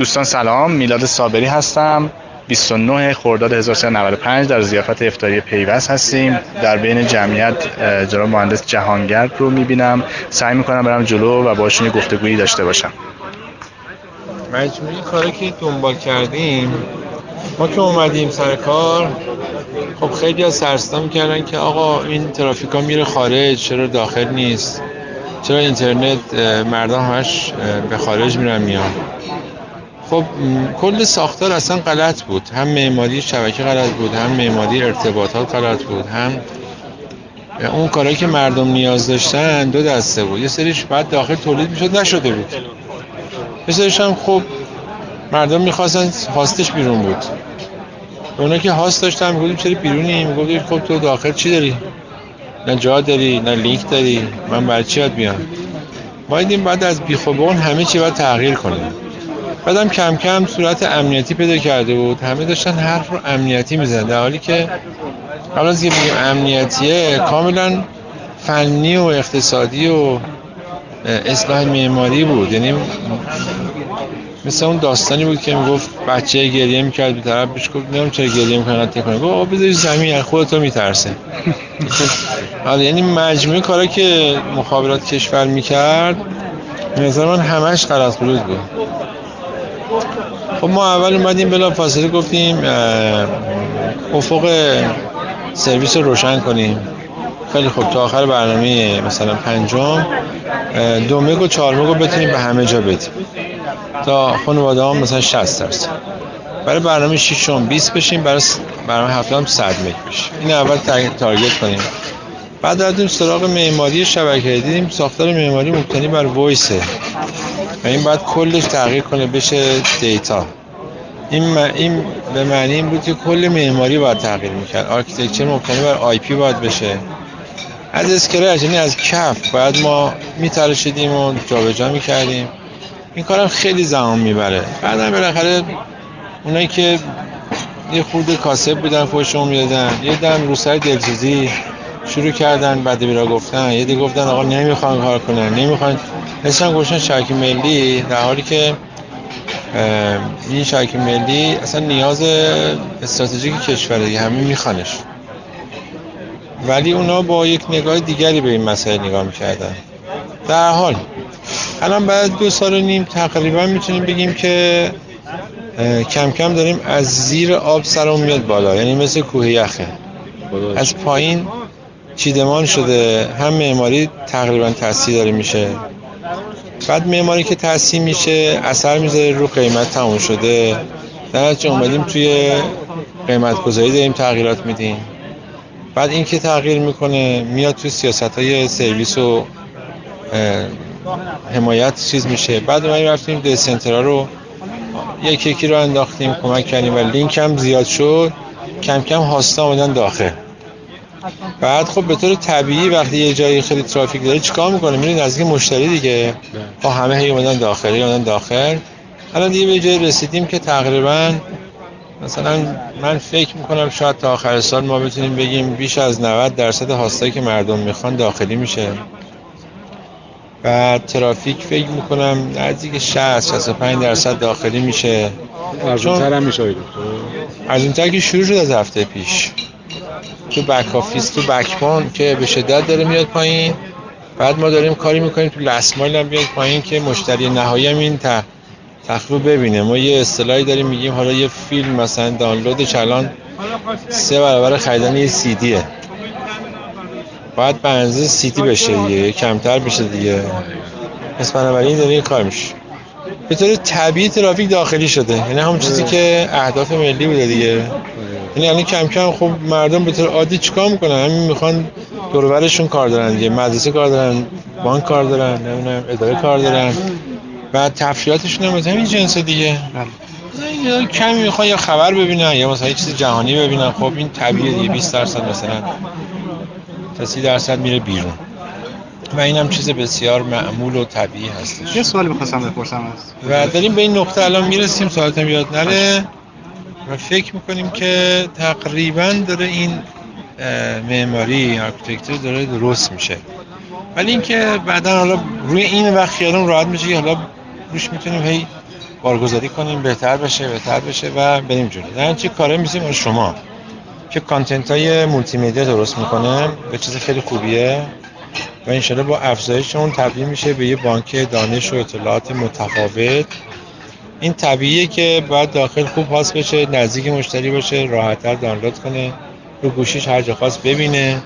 دوستان سلام میلاد صابری هستم. 29 خرداد 1395 در ضیافت افطاری پیوست هستیم. در بین جمعیت جناب مهندس جهانگرد رو می‌بینم. سعی می‌کنم برم جلو و باشون یه گفتگویی داشته باشم. مجموعی کاری که دنبال کردیم ما که اومدیم سر کار خب خیلی از سرستا می‌کردن که آقا این ترافیکا میره خارج چرا داخل نیست؟ چرا اینترنت مردم همش به خارج میرن میان؟ خب کل ساختار اصلا غلط بود. هم معماری شبکه غلط بود هم معماری ارتباطات غلط بود هم اون کارهایی که مردم نیاز داشتن دو دسته بود. یه سریش بعد داخل تولید می‌شد نشده بود. یه سریش هم خب مردم می‌خواستن هاستش بیرون بود. اونا که هاست داشتن می‌گفتیم چرا بیرونی؟ می‌گفتیم خب تو داخل چی داری؟ نه جا داری نه لینک داری. من برای چی بیام؟ باید بعد از بیخوبان همه چی باید تغییر کنیم بعدم کم کم صورت امنیتی پیدا کرده بود. همه داشتن حرف رو امنیتی میزن در حالی که قبل از بگیم امنیتیه کاملا فنی و اقتصادی و اصلاح معماری بود. یعنی مثل اون داستانی بود که می‌گفت بچه گریه می‌کرد به طرف بهش گفت نمی‌دونم چرا گریه می‌کنه تکونه گفت آقا بذاری زمین خودتو میترسه. حالا یعنی مجموعه کارا که مخابرات کشور می‌کرد نظر من همش غلط بود. خب ما اول اومدیم بلا فاصله گفتیم افق سرویس رو روشن کنیم. خیلی خوب تا آخر برنامه مثلا پنجم دو مگ و چهار مگ بتونیم به همه جا بدیم. تا خانواده هم مثلا 60 درصد. برای برنامه ششم 20 بشیم برای برنامه هفتم 100 مگ بشیم. این اول target کنیم. بعد رفتیم سراغ معماری شبکه دیدیم ساختار معماری مبتنی بر voice ه و این باید کلش تغییر کنه بشه data. این, این به معنی این بود که کل معماری باید تغییر می‌کرد. architecture مبتنی بر IP باید بشه. از scratch یعنی از کف بعد ما میتراشیدیم و جابجا می‌کردیم. این کارم خیلی زمان می‌بره. بعدم بالاخره اونایی که یه خورده کاسب بودن فوشمون می‌دادن یه دم رو سر دلسوزی شروع کردن بعد بیرا گفتن. یه دیگه گفتن آقا نمی‌خوان کار کنن نمی‌خوان مثلا گوشن شرک ملی در حالی که این شرک ملی اصلا نیاز استراتژیک کشوره دیگه همین میخوانش. ولی اونا با یک نگاه دیگری به این مسئله نگاه می‌کردن. در حال الان بعد دو سال و نیم تقریبا می‌تونیم بگیم که کم کم داریم از زیر آب سرمون میاد بالا. یعنی مثل کوه یخه. از پایین چیدمان شده. هم معماری تقریبا تاثیر داره میشه. بعد معماری که تاثیر میشه اثر می‌ذاره رو قیمت تموم شده. در نتیجه اومدیم توی قیمت گذاری داریم تغییرات میدیم. بعد این که تغییر می‌کنه میاد توی سیاست های سرویس و حمایت چیز میشه. بعد ما رفتیم دسنترا رو. یکی یکی رو انداختیم کمک کردیم و لینک هم زیاد شد. کم کم هاستا آمدن داخل. بعد خب به طور طبیعی وقتی یه جایی خیلی ترافیک داره چیکار می‌کنه؟ میره نزدیک مشتری دیگه. با همه هی اومدن داخل اومدن داخل. الان دیگه به جای رسیدیم که تقریبا مثلا من فکر می‌کنم شاید تا آخر سال ما بتونیم بگیم بیش از 90 درصد هاستایی که مردم می‌خوان داخلی میشه. و ترافیک فکر می‌کنم نزدیک 60 65 درصد داخلی میشه. ارزونتر هم میشه ارزونتر که شروع شد از هفته پیش. تو back office تو backbone که به شدت داره میاد پایین. بعد ما داریم کاری می‌کنیم تو last mile هم بیاد پایین که مشتری نهایی هم این تخفیف ببینه. ما یه اصطلاحی داریم میگیم حالا یه فیلم مثلا دانلودش الان سه برابر خریدن یه سی دیه باید سی سیتی بشه دیگه کمتر بشه دیگه. پس بنابراین داره کار میشه به طور طبیعی ترافیک داخلی شده. یعنی همون چیزی که اهداف ملی بوده دیگه. یعنی الان کم کم خب مردم به طور عادی چیکار می‌کنن؟ همین می‌خوان دورورشون کار دارن دیگه. مدرسه کار دارن بانک کار دارن نمی‌دونم اداره کار دارن. و تفریحاتشون هم همین جنس دیگه. یا کمی می‌خوان یا خبر ببینن یا مثلا چیز جهانی ببینن. خب این طبیعیه دیگه 20 درصد مثلا تا 30 درصد میره بیرون. و اینم چیز بسیار معمول و طبیعی هستش. یه سوالی می‌خواستم بپرسم و داریم به این نقطه الان می‌رسیم سوالتم یاد نره. و فکر می‌کنیم که تقریبا داره این معماری architecture داره درست میشه. ولی اینکه بعدا حالا روی این وقت خیالم راحت میشه که حالا روش می‌تونیم هی بارگذاری کنیم بهتر بشه بهتر بشه و بریم جلو. در چه کاره میزیم شما که content های multi درست می‌کنه به چیز خیلی خوبیه. و انشالله با افزایش اون تبدیل میشه به یه بانک دانش و اطلاعات متفاوت. این طبیعیه که باید داخل خوب پاس بشه نزدیک مشتری باشه راحتتر دانلود کنه رو گوشیش هر جا خواست ببینه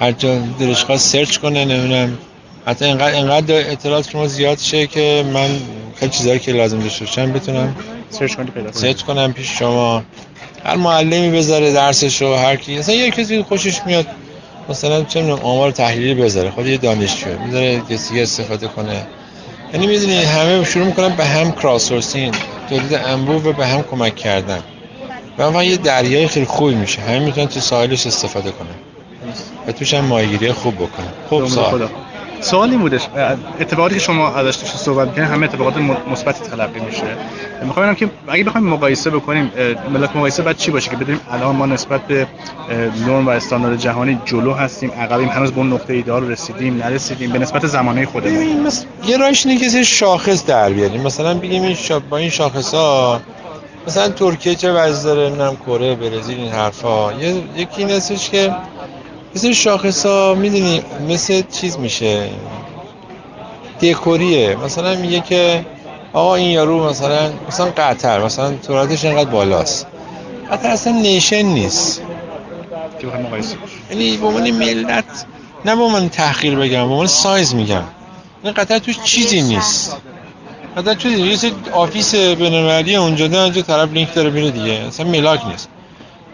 هر جا دلش خواست search کنه نمی‌دونم. حتی اینقدر اینقدر اطلاعات که ما زیاد شه که من خیلی چیزایی که لازم داشته باشم بتونم search پیدا search کنم پیش شما. هر معلمی بذاره درسشو هر کی مثلا یه کسی خوشش میاد. مثلا چه می‌دونم آمار تحلیلی بذاره خود یه دانشجو می‌ذاره کسی استفاده کنه. یعنی می‌دونی همه شروع می‌کنن به هم crowdsourcing تولید انبوه و به هم کمک کردن. و من یه دریای خیلی خوبی میشه. همه می‌تونن تو ساحلش استفاده کنن. و توش هم ماهیگیری خوب بکنن. خوب سوال سوالی بودش. اتفاقاتی که شما ازش صحبت می‌کنید همه اتفاقات مثبتی تلقی میشه. می‌خوام که اگه بخوایم مقایسه بکنیم ملاک مقایسه بعد چی باشه که بدونیم الان ما نسبت به نرم و استاندارد جهانی جلو هستیم عقبیم هنوز به اون نقطه ایدار رسیدیم نرسیدیم به نسبت زمانه خودمون. یه راهش اینه که شاخص در بیاریم. مثلا بگیم این شا... با این شاخص ها مثلا ترکیه چه وضع داره نمی‌دونم کره برزیل این حرفا یه... یکی این که مثل شاخص ها می‌دونی مثل چیز میشه. دکوریه. مثلا میگه که آقا این یارو مثلا مثلا قطر مثلا توراتش اینقدر بالاست. قطر اصلا نیشن نیست. یعنی با من ملت نه با من تحقیر بگم با من سایز میگم. این قطر توش چیزی نیست. قطر توش یه سری آفیس بینالمللی اونجا ده اونجا طرف لینک داره میره دیگه. مثلا ملاک نیست.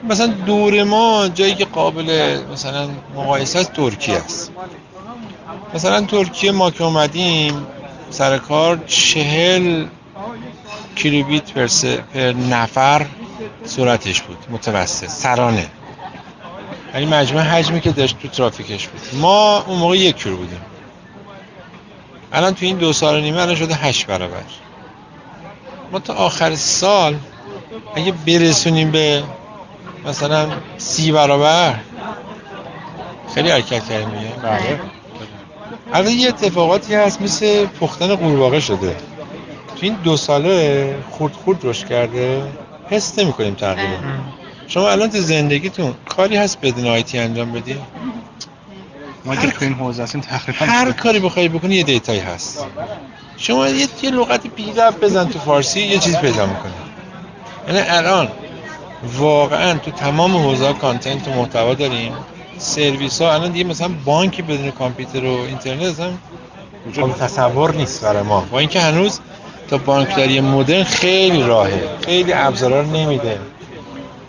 مثلا دور ما جایی که قابل مثلا مقایسه از ترکیه است. مثلا ترکیه ما که اومدیم سر کار چهل کیلوبیت پر, پر نفر سرعتش بود متوسط سرانه. یعنی مجموع حجمی که داشت تو ترافیکش بود. ما اون موقع یک کیلو بودیم. الان تو این دو سال و نیمه الان شده هشت برابر. ما تا آخر سال اگه برسونیم به مثلا سی برابر. خیلی حرکت کردیم میگه بله. الان یه اتفاقاتی هست مثل پختن قورباغه شده. تو این دو ساله خورد خورد رشد کرده. حس نمی کنیم تقریبا شما الان تو زندگیتون کاری هست بدون آیتی انجام بدی؟ ما که تو این حوزه هستیم تقریبا هر کاری بخوای بکنی یه دیتایی هست. شما یه یه لغت بی‌ربط بزن تو فارسی یه چیز پیدا می‌کنه یعنی الان واقعا تو تمام حوزه کانتنت و محتوا داریم. سرویس ها الان دیگه مثلا بانکی بدون کامپیوتر و اینترنت هم تصور نیست برای ما. با اینکه هنوز تا بانکداری مدرن خیلی راهه. خیلی ابزارا رو نمیده.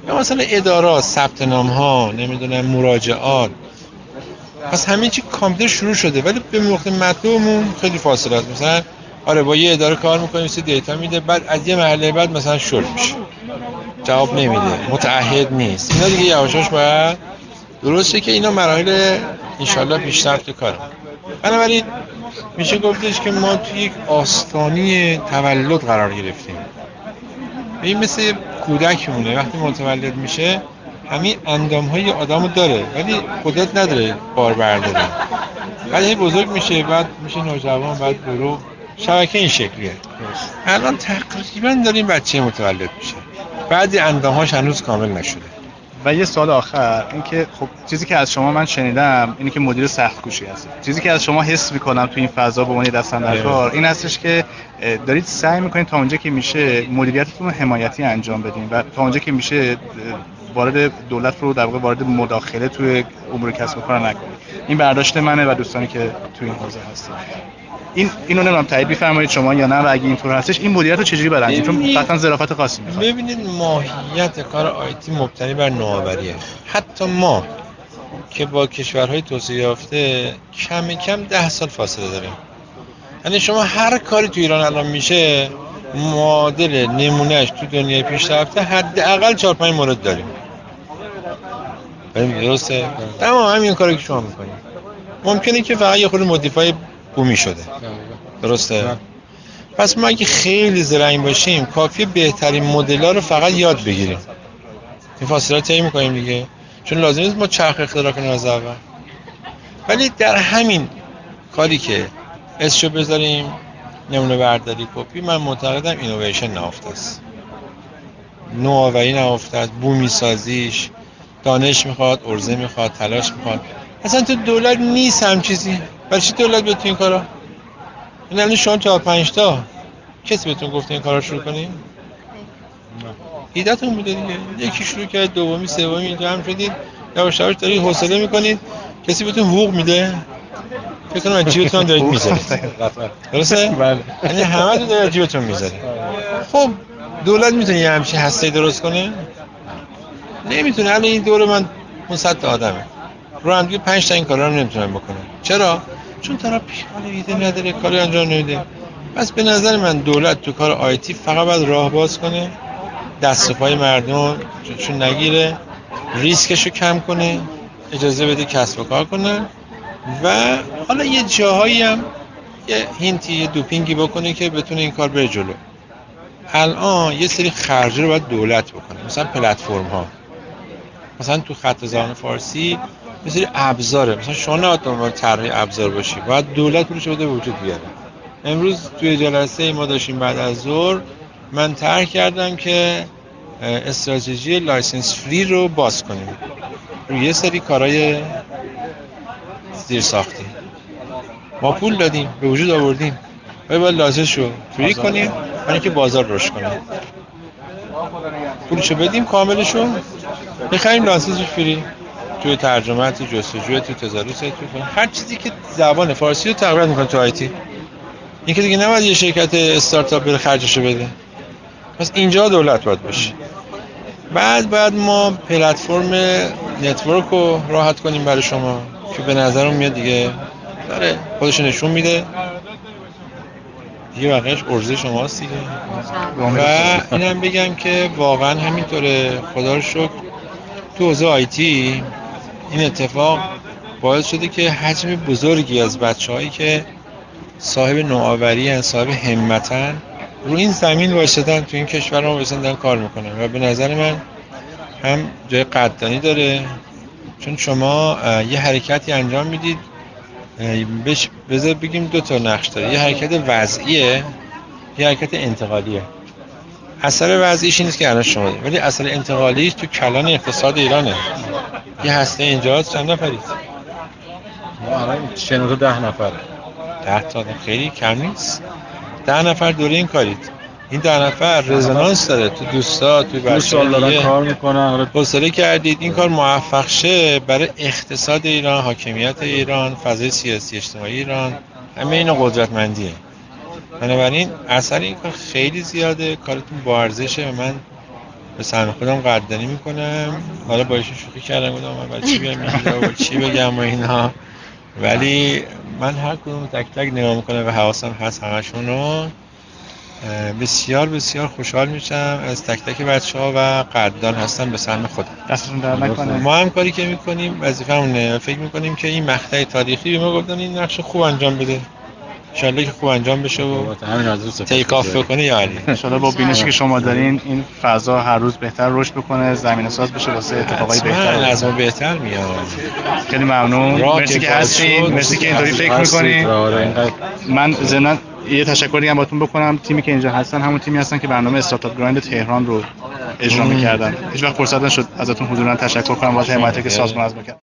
یا مثلا ادارات ثبت نام ها نمی‌دونم مراجعات. پس همین چی کامپیوتر شروع شده ولی به موقع مطلوبمون خیلی فاصله است. مثلا آره با یه اداره کار می‌کنیم سی دیتا میده بعد از یه محله بعد مثلا شروع میشه. جواب نمیده. متعهد نیست. اینا دیگه یواشاش باید درسته که اینا مراحل انشالله بیشتر تو کارم بنابراین میشه گفتش که ما توی یک آستانی تولد قرار گرفتیم. این مثل کودک مونه وقتی متولد میشه همین اندام های آدم داره. ولی قدرت نداره بار برداره. بعد بزرگ میشه بعد میشه نوجوان بعد برو. شبکه این شکلیه. الان تقریبا داریم بچه متولد میشه. بعدی اندامهاش هنوز کامل نشده. و یه سال آخر اینکه خب چیزی که از شما من شنیدم اینه که مدیر سخت کوشی هست چیزی که از شما حس می‌کنم تو این فضا به عنوان دست در کار این هستش که دارید سعی می‌کنید تا اونجا که میشه مدیریتتون رو حمایتی انجام بدین و تا اونجا که میشه وارد دولت رو در واقع وارد مداخله توی امور کسب و کار نکنید. این برداشت منه و دوستانی که تو این حوزه هستن. این اینو نمی‌دونم تایید بفرمایید شما یا نه و اگه اینطور هستش این مدیریت رو چجوری برنده چون قطعا ظرافت خاصی می‌خواد. ببینید ماهیت کار آیتی مبتنی بر نوآوریه. حتی ما که با کشورهای توسعه یافته کم کم ده سال فاصله داریم. یعنی شما هر کاری تو ایران الان میشه معادل نمونهش تو دنیای پیشرفته حداقل 4 5 مورد داریم. درسته؟ تمام همین کاری که شما می‌کنید. ممکنه که فقط یه خورده مودیفای بومی شده درسته؟ پس ما اگه خیلی زرنگ باشیم کافی بهترین مدل رو فقط یاد بگیریم. این فاصله طی می‌کنیم دیگه. چون لازم نیست ما چرخ اختراع کنیم از اول. ولی در همین کاری که اسشو بذاریم نمونه برداری کپی من معتقدم اینویشن نهفته است. نوآوری نهفته است. بومی سازیش دانش می‌خواد ارزه می‌خواد تلاش می‌خواد. اصلا تو دولت نیست هم چیزی برای چی دولت به این کارا؟ این الان شما تا پنج تا. کسی بهتون گفته این کارا شروع کنیم ایدهتون بوده دیگه. یکی شروع کرد دومی سومی جمع شدید. یواش یواش دارید حوصله می‌کنید. کسی بهتون حقوق میده؟ فکر کنم از جیبتون دارید می‌ذارید. درسته؟ بله. یعنی همه تو دارید جیبتون می‌ذارید. خب دولت می‌تونه یه همچین هسته درست کنه؟ نمی‌تونه. الان این دور من 500 تا آدمه. رو هم دیگه 5 تا این کارا رو نمی‌تونن بکنن چرا؟ چون طرف پیشنهاد ایده نداره کاری انجام نمیده. پس به نظر من دولت تو کار آیتی فقط باید راه باز کنه دست و پای مردم چون نگیره ریسکش رو کم کنه اجازه بده کسب و کار کنه و حالا یه جاهایی هم یه هینتی یه دوپینگی بکنه که بتونه این کار بره جلو. الان یه سری خرجه رو باید دولت بکنه مثلا پلتفرم ها مثلا تو خط زبان فارسی سری ابزاره. مثلا شما نباید دنبال طرح ابزار باشی. باید دولت پولش بده وجود بیاره. امروز توی جلسه ما داشتیم بعد از ظهر. من طرح کردم که استراتژی license free رو باز کنیم. روی یه سری کارهای زیر ساختی ما پول دادیم به وجود آوردیم. ولی باید license رو free کنیم برای اینکه بازار رشد کنه پولشو بدیم کاملشو. بخریم license free. توی ترجمه تو جستجو تو thesaurus تو هر چیزی که زبان فارسی رو تقریبا می‌کنه تو IT این که دیگه نباید یه شرکت استارتاپ بره خرجشو بده. پس اینجا دولت باید باشه. بعد بعد ما پلتفرم network رو راحت کنیم برای شما که به نظرم میاد دیگه. داره خودش نشون میده. دیگه بقیهش عرضه شماست دیگه. و اینم بگم که واقعا همینطوره. خدا رو شکر. تو حوزه آیتی این اتفاق باعث شده که حجم بزرگی از بچه هایی که صاحب نوآوری هن صاحب همتن رو این زمین وایسادن تو این کشور ما دارن کار می‌کنن. و به نظر من هم جای قدردانی داره چون شما یه حرکتی انجام می‌دید. بذار بگیم دو تا نقش داره. یه حرکت وضعیه یه حرکت انتقالیه. اثر وضعیش نیست که الان شما ولی اثر انتقالیش تو کلان اقتصاد ایرانه. یه هسته اینجا چند نفرید ما الان شنوتو ده نفره. ده تا خیلی کم نیست. ده نفر دوره این کارید این ده نفر رزونانس داره تو دوستا تو بچه‌ها کار می‌کنن حوصله کردید. این کار موفق شه برای اقتصاد ایران حاکمیت ایران فضای سیاسی اجتماعی ایران همه اینا قدرتمندیه. بنابراین اثر این کار خیلی زیاده. کارتون با ارزشه من به سهم خودم قدردانی می‌کنم. حالا با شوخی کردم گفتم من بعد چی بگم چی بگم و اینا؟ ولی من هر کدوم تک تک نگاه می‌کنم و حواسم هست همشون رو. بسیار بسیار خوشحال میشم از تک تک بچه ها و قدردان هستم به سهم خودم. دستتون در نکنه. ما هم کاری که می‌کنیم وظیفمونه فکر می‌کنیم که این مقطع تاریخی به ما گفتن این نقش خوب انجام بده. انشالله که خوب انجام بشه و تیک آف بکنه یا علی. انشالله با بینشی که شما دارین این فضا هر روز بهتر رشد بکنه زمین ساز بشه واسه اتفاقای بهتر. از ما بهتر میاد. خیلی ممنون. مرسی که هستین مرسی که اینطوری فکر می‌کنین من زنان یه تشکر دیگه باتون بکنم. تیمی که اینجا هستن همون تیمی هستن که برنامه استارتاپ گرایند تهران رو اجرا می‌کردن. هیچ وقت فرصت نشد ازتون حضورا تشکر کنم. واسه حمایتی که سازمان از ما کرد.